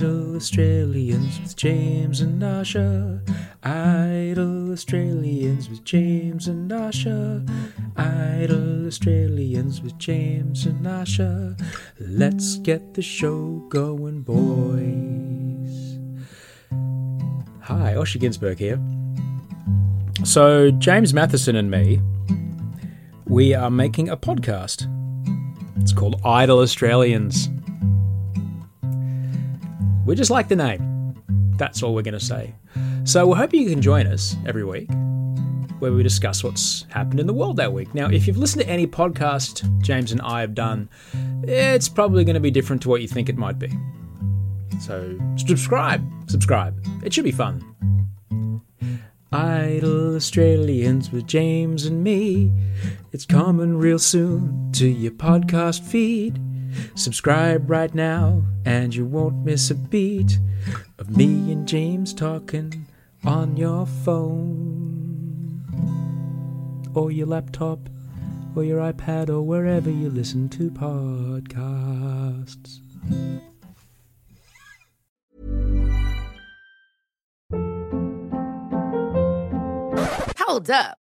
Idle Australians with James and Osher. Idle Australians with James and Osher. Idle Australians with James and Osher. Let's get the show going, boys. Hi, Osher Günsberg here. So, James Mathison and me, we are making a podcast. It's called Idle Australians. We just like the name. That's all we're going to say. So we hope you can join us every week where we discuss what's happened in the world that week. Now, if you've listened to any podcast James and I have done, it's probably going to be different to what you think it might be. So subscribe, subscribe. It should be fun. Idle Australians with James and me. It's coming real soon to your podcast feed. Subscribe right now, and you won't miss a beat of me and James talking on your phone, or your laptop, or your iPad, or wherever you listen to podcasts. Hold up.